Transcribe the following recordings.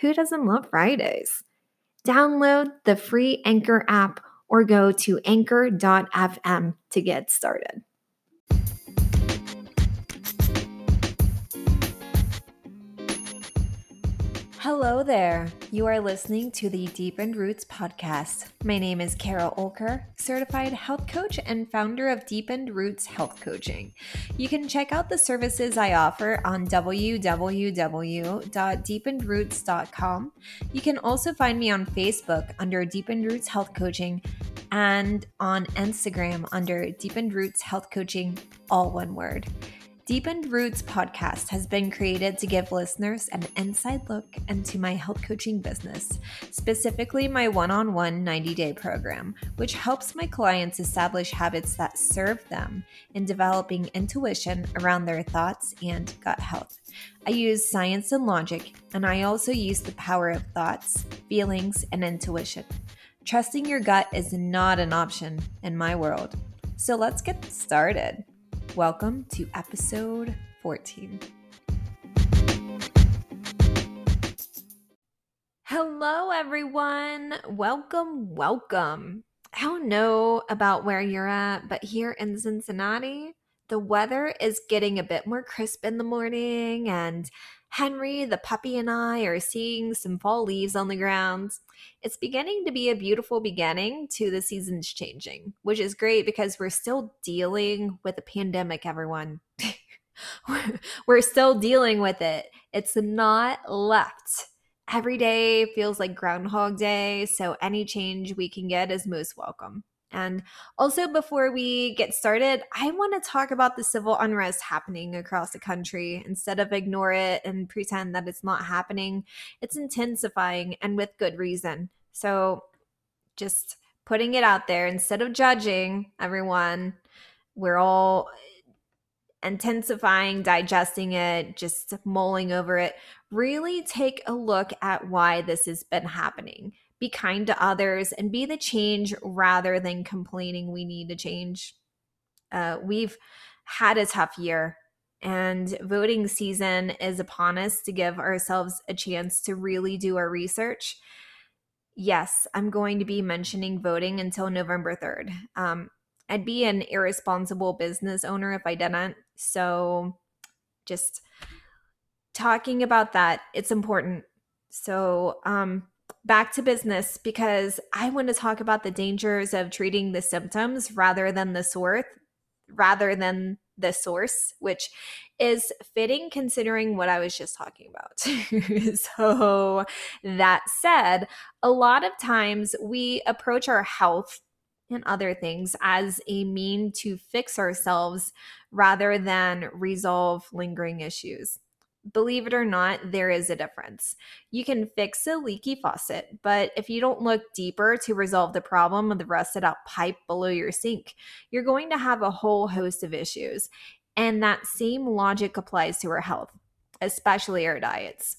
who doesn't love Fridays? Download the free Anchor app or go to anchor.fm to get started. Hello there. You are listening to the Deepened Roots podcast. My name is Carol Olker, certified health coach and founder of Deepened Roots Health Coaching. You can check out the services I offer on www.deepenedroots.com. You can also find me on Facebook under Deepened Roots Health Coaching and on Instagram under Deepened Roots Health Coaching, all one word. Deepened Roots podcast has been created to give listeners an inside look into my health coaching business, specifically my one on one 90 day program, which helps my clients establish habits that serve them in developing intuition around their thoughts and gut health. I use science and logic, and I also use the power of thoughts, feelings, and intuition. Trusting your gut is not an option in my world. So let's get started. Welcome to episode 14. Hello, everyone. Welcome, welcome. I don't know about where you're at, but here in Cincinnati, the weather is getting a bit more crisp in the morning, and Henry, the puppy, and I are seeing some fall leaves on the ground. It's beginning to be a beautiful beginning to the seasons changing, which is great because we're still dealing with a pandemic, everyone. we're still dealing with it. It's not left. Every day feels like Groundhog Day, so any change we can get is most welcome. And also, before we get started, I want to talk about the civil unrest happening across the country. Instead of ignore it and pretend that it's not happening, it's intensifying and with good reason. So, just putting it out there instead of judging everyone, we're all intensifying, digesting it, just mulling over it. Really take a look at why this has been happening be kind to others, and be the change rather than complaining we need to change. Uh, we've had a tough year, and voting season is upon us to give ourselves a chance to really do our research. Yes, I'm going to be mentioning voting until November 3rd. Um, I'd be an irresponsible business owner if I didn't. So, just talking about that, it's important. So, um, back to business because I want to talk about the dangers of treating the symptoms rather than the source, rather than the source, which is fitting considering what I was just talking about. so, that said, a lot of times we approach our health and other things as a mean to fix ourselves rather than resolve lingering issues believe it or not, there is a difference. You can fix a leaky faucet, but if you don't look deeper to resolve the problem of the rusted out pipe below your sink, you're going to have a whole host of issues. And that same logic applies to our health, especially our diets.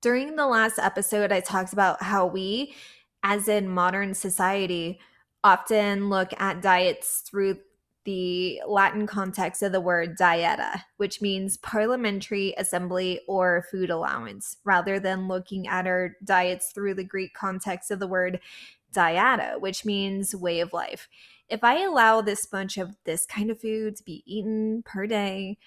During the last episode, I talked about how we, as in modern society, often look at diets through the Latin context of the word dieta, which means parliamentary assembly or food allowance, rather than looking at our diets through the Greek context of the word dieta, which means way of life. If I allow this bunch of this kind of food to be eaten per day,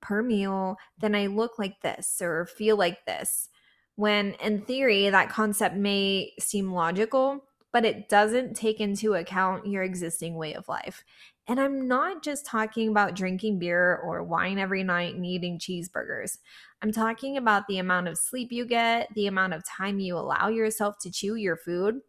per meal, then I look like this or feel like this. When in theory, that concept may seem logical, but it doesn't take into account your existing way of life. And I'm not just talking about drinking beer or wine every night and eating cheeseburgers. I'm talking about the amount of sleep you get, the amount of time you allow yourself to chew your food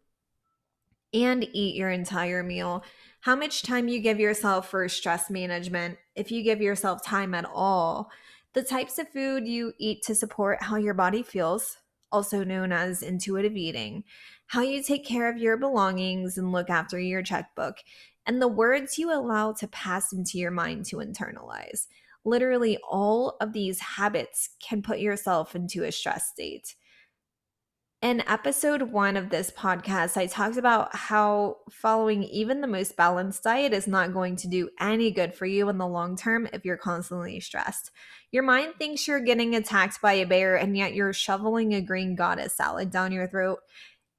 and eat your entire meal, how much time you give yourself for stress management, if you give yourself time at all, the types of food you eat to support how your body feels, also known as intuitive eating, how you take care of your belongings and look after your checkbook, and the words you allow to pass into your mind to internalize. Literally, all of these habits can put yourself into a stress state. In episode one of this podcast, I talked about how following even the most balanced diet is not going to do any good for you in the long term if you're constantly stressed. Your mind thinks you're getting attacked by a bear, and yet you're shoveling a green goddess salad down your throat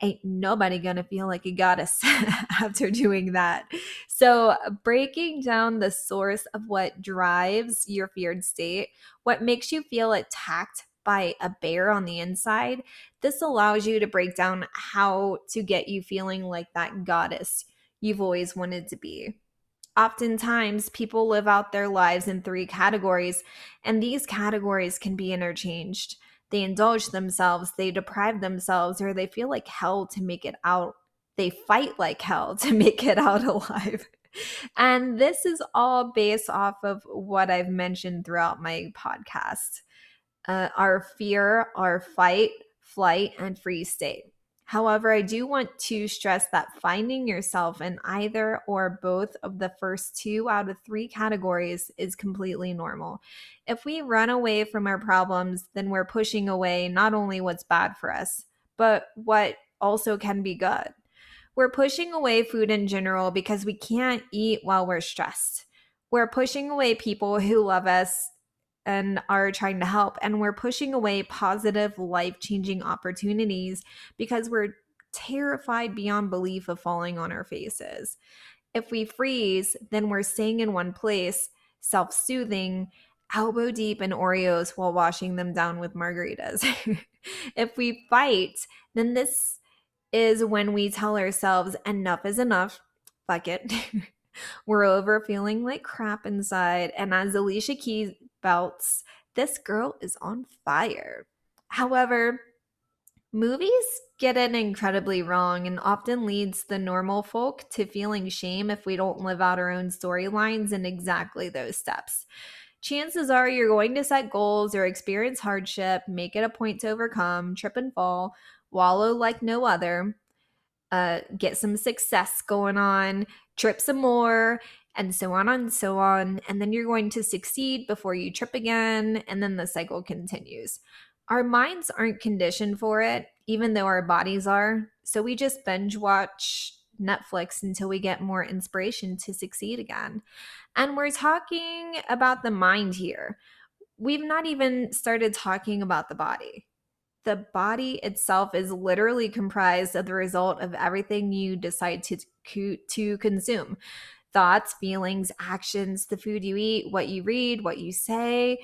ain't nobody gonna feel like a goddess after doing that. So, breaking down the source of what drives your feared state, what makes you feel attacked by a bear on the inside, this allows you to break down how to get you feeling like that goddess you've always wanted to be. Oftentimes, people live out their lives in three categories, and these categories can be interchanged they indulge themselves, they deprive themselves, or they feel like hell to make it out. They fight like hell to make it out alive. And this is all based off of what I've mentioned throughout my podcast uh, our fear, our fight, flight, and freeze state. However, I do want to stress that finding yourself in either or both of the first two out of three categories is completely normal. If we run away from our problems, then we're pushing away not only what's bad for us, but what also can be good. We're pushing away food in general because we can't eat while we're stressed. We're pushing away people who love us and are trying to help. And we're pushing away positive, life changing opportunities because we're terrified beyond belief of falling on our faces. If we freeze, then we're staying in one place, self soothing, elbow deep in Oreos while washing them down with margaritas. if we fight, then this is when we tell ourselves enough is enough. Fuck it. We're over feeling like crap inside. And as Alicia Keys belts. This girl is on fire. However, movies get it incredibly wrong and often leads the normal folk to feeling shame if we don't live out our own storylines in exactly those steps. Chances are you're going to set goals or experience hardship, make it a point to overcome, trip and fall, wallow like no other, uh, get some success going on, trip some more, and so on and so on. And then you're going to succeed before you trip again. And then the cycle continues. Our minds aren't conditioned for it, even though our bodies are. So we just binge watch Netflix until we get more inspiration to succeed again. And we're talking about the mind here. We've not even started talking about the body. The body itself is literally comprised of the result of everything you decide to, to consume thoughts, feelings, actions, the food you eat, what you read, what you say,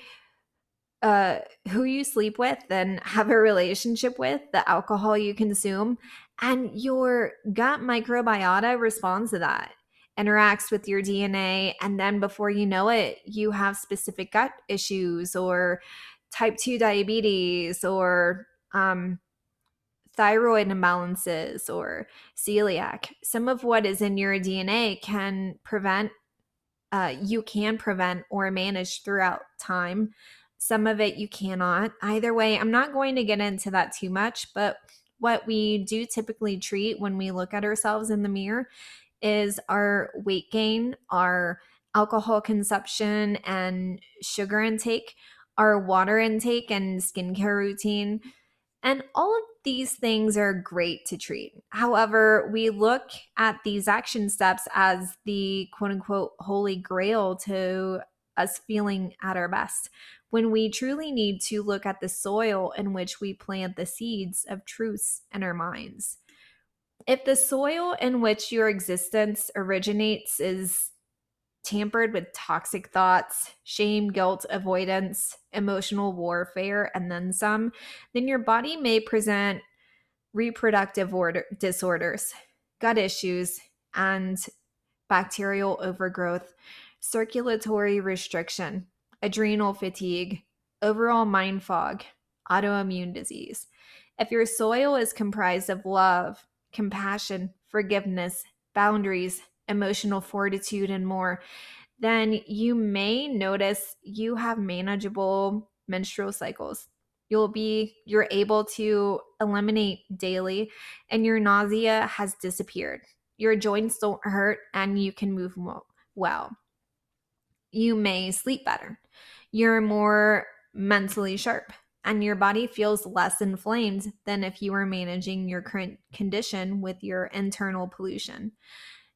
uh, who you sleep with and have a relationship with, the alcohol you consume, and your gut microbiota responds to that, interacts with your DNA, and then before you know it, you have specific gut issues or type 2 diabetes or um, thyroid imbalances or celiac. Some of what is in your DNA can prevent, uh, you can prevent or manage throughout time. Some of it you cannot. Either way, I'm not going to get into that too much, but what we do typically treat when we look at ourselves in the mirror is our weight gain, our alcohol consumption and sugar intake, our water intake and skincare routine And all of these things are great to treat. However, we look at these action steps as the quote unquote holy grail to us feeling at our best when we truly need to look at the soil in which we plant the seeds of truths in our minds. If the soil in which your existence originates is tampered with toxic thoughts, shame, guilt, avoidance, emotional warfare, and then some, then your body may present reproductive order- disorders, gut issues, and bacterial overgrowth, circulatory restriction, adrenal fatigue, overall mind fog, autoimmune disease. If your soil is comprised of love, compassion, forgiveness, boundaries, emotional fortitude, and more, then you may notice you have manageable menstrual cycles. You'll be, you're able to eliminate daily, and your nausea has disappeared. Your joints don't hurt, and you can move well. You may sleep better. You're more mentally sharp and your body feels less inflamed than if you were managing your current condition with your internal pollution.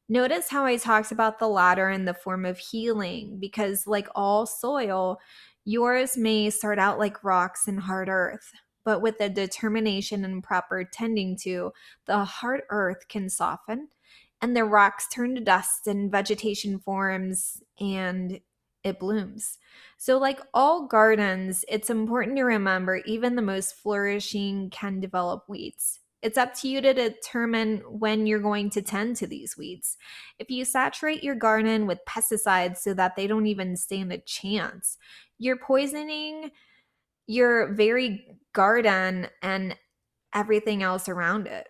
Notice how I talked about the latter in the form of healing, because, like all soil, yours may start out like rocks and hard earth, but with the determination and proper tending to, the hard earth can soften and the rocks turn to dust and vegetation forms and it blooms. So, like all gardens, it's important to remember even the most flourishing can develop weeds. It's up to you to determine when you're going to tend to these weeds. If you saturate your garden with pesticides so that they don't even stand a chance, you're poisoning your very garden and everything else around it.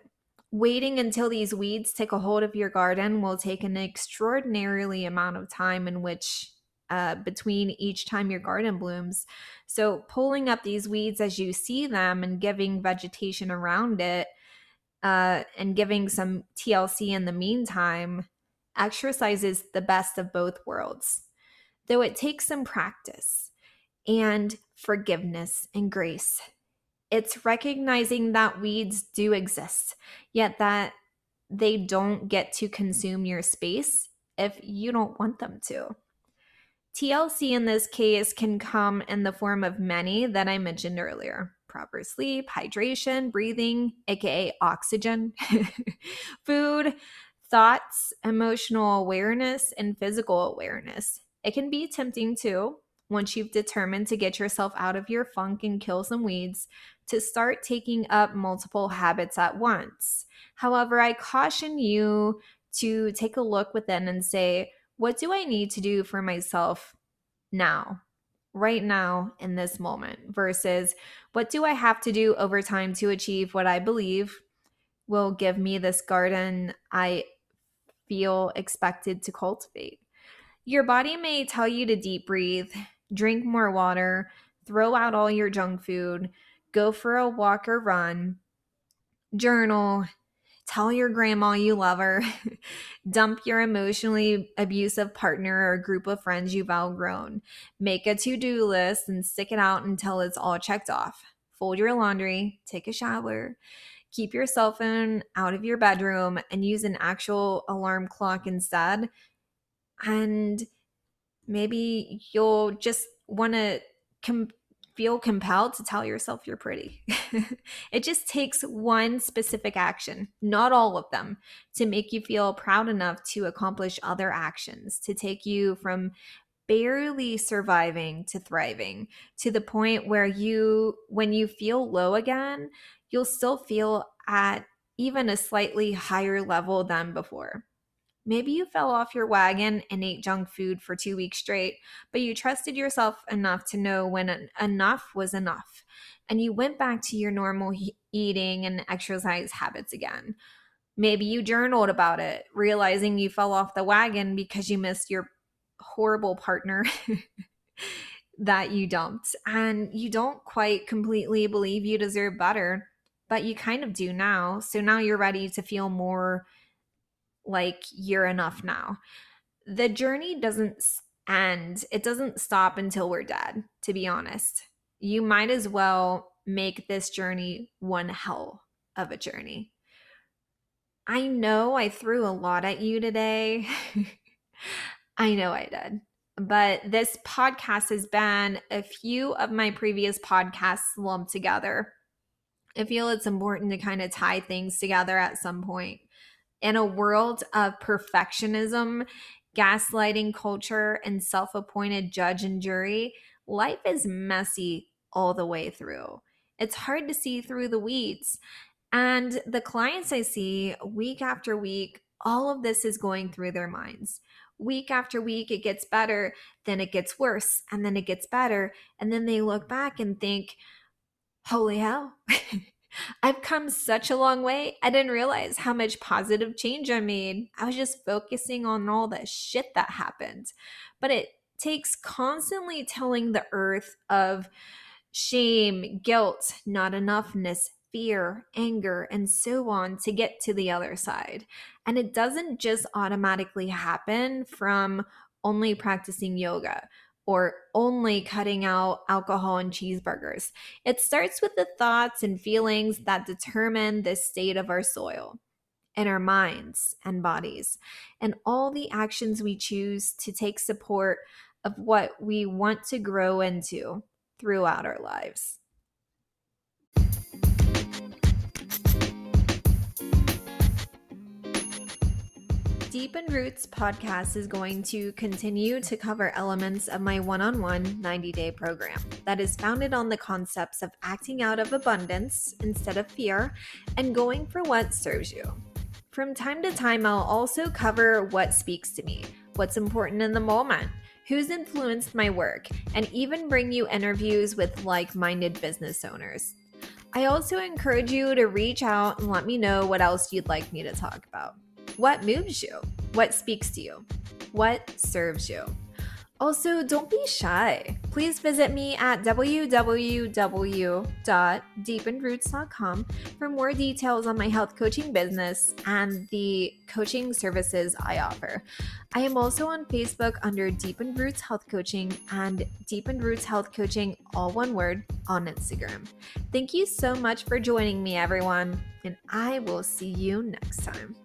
Waiting until these weeds take a hold of your garden will take an extraordinarily amount of time in which uh, between each time your garden blooms. So, pulling up these weeds as you see them and giving vegetation around it uh, and giving some TLC in the meantime exercises the best of both worlds. Though it takes some practice and forgiveness and grace. It's recognizing that weeds do exist, yet that they don't get to consume your space if you don't want them to. TLC in this case can come in the form of many that I mentioned earlier proper sleep, hydration, breathing, aka oxygen, food, thoughts, emotional awareness, and physical awareness. It can be tempting too, once you've determined to get yourself out of your funk and kill some weeds, to start taking up multiple habits at once. However, I caution you to take a look within and say, what do I need to do for myself now, right now, in this moment, versus what do I have to do over time to achieve what I believe will give me this garden I feel expected to cultivate? Your body may tell you to deep breathe, drink more water, throw out all your junk food, go for a walk or run, journal, tell your grandma you love her, dump your emotionally abusive partner or group of friends you've outgrown, make a to do list and stick it out until it's all checked off, fold your laundry, take a shower. Keep your cell phone out of your bedroom and use an actual alarm clock instead. And maybe you'll just want to com- feel compelled to tell yourself you're pretty. it just takes one specific action, not all of them, to make you feel proud enough to accomplish other actions, to take you from barely surviving to thriving to the point where you, when you feel low again, you'll still feel at even a slightly higher level than before. Maybe you fell off your wagon and ate junk food for two weeks straight, but you trusted yourself enough to know when enough was enough. And you went back to your normal he- eating and exercise habits again. Maybe you journaled about it, realizing you fell off the wagon because you missed your horrible partner that you dumped. And you don't quite completely believe you deserve better, but you kind of do now. So now you're ready to feel more like you're enough now. The journey doesn't end, it doesn't stop until we're dead, to be honest. You might as well make this journey one hell of a journey. I know I threw a lot at you today. I know I did. But this podcast has been a few of my previous podcasts lumped together. I feel it's important to kind of tie things together at some point. In a world of perfectionism, gaslighting culture, and self appointed judge and jury, life is messy all the way through. It's hard to see through the weeds. And the clients I see week after week, all of this is going through their minds. Week after week, it gets better, then it gets worse, and then it gets better. And then they look back and think, holy hell, I've come such a long way. I didn't realize how much positive change I made. I was just focusing on all the shit that happened. But it takes constantly telling the earth of shame, guilt, not enoughness, fear, anger, and so on to get to the other side. And it doesn't just automatically happen from only practicing yoga or only cutting out alcohol and cheeseburgers. It starts with the thoughts and feelings that determine the state of our soil and our minds and bodies, and all the actions we choose to take support of what we want to grow into throughout our lives. Deepened Roots podcast is going to continue to cover elements of my one on one 90 day program that is founded on the concepts of acting out of abundance instead of fear and going for what serves you. From time to time, I'll also cover what speaks to me, what's important in the moment, who's influenced my work, and even bring you interviews with like minded business owners. I also encourage you to reach out and let me know what else you'd like me to talk about. What moves you? What speaks to you? What serves you? Also, don't be shy. Please visit me at www.deepenedroots.com for more details on my health coaching business and the coaching services I offer. I am also on Facebook under Deepened Roots Health Coaching and Deepened Roots Health Coaching, all one word, on Instagram. Thank you so much for joining me, everyone, and I will see you next time.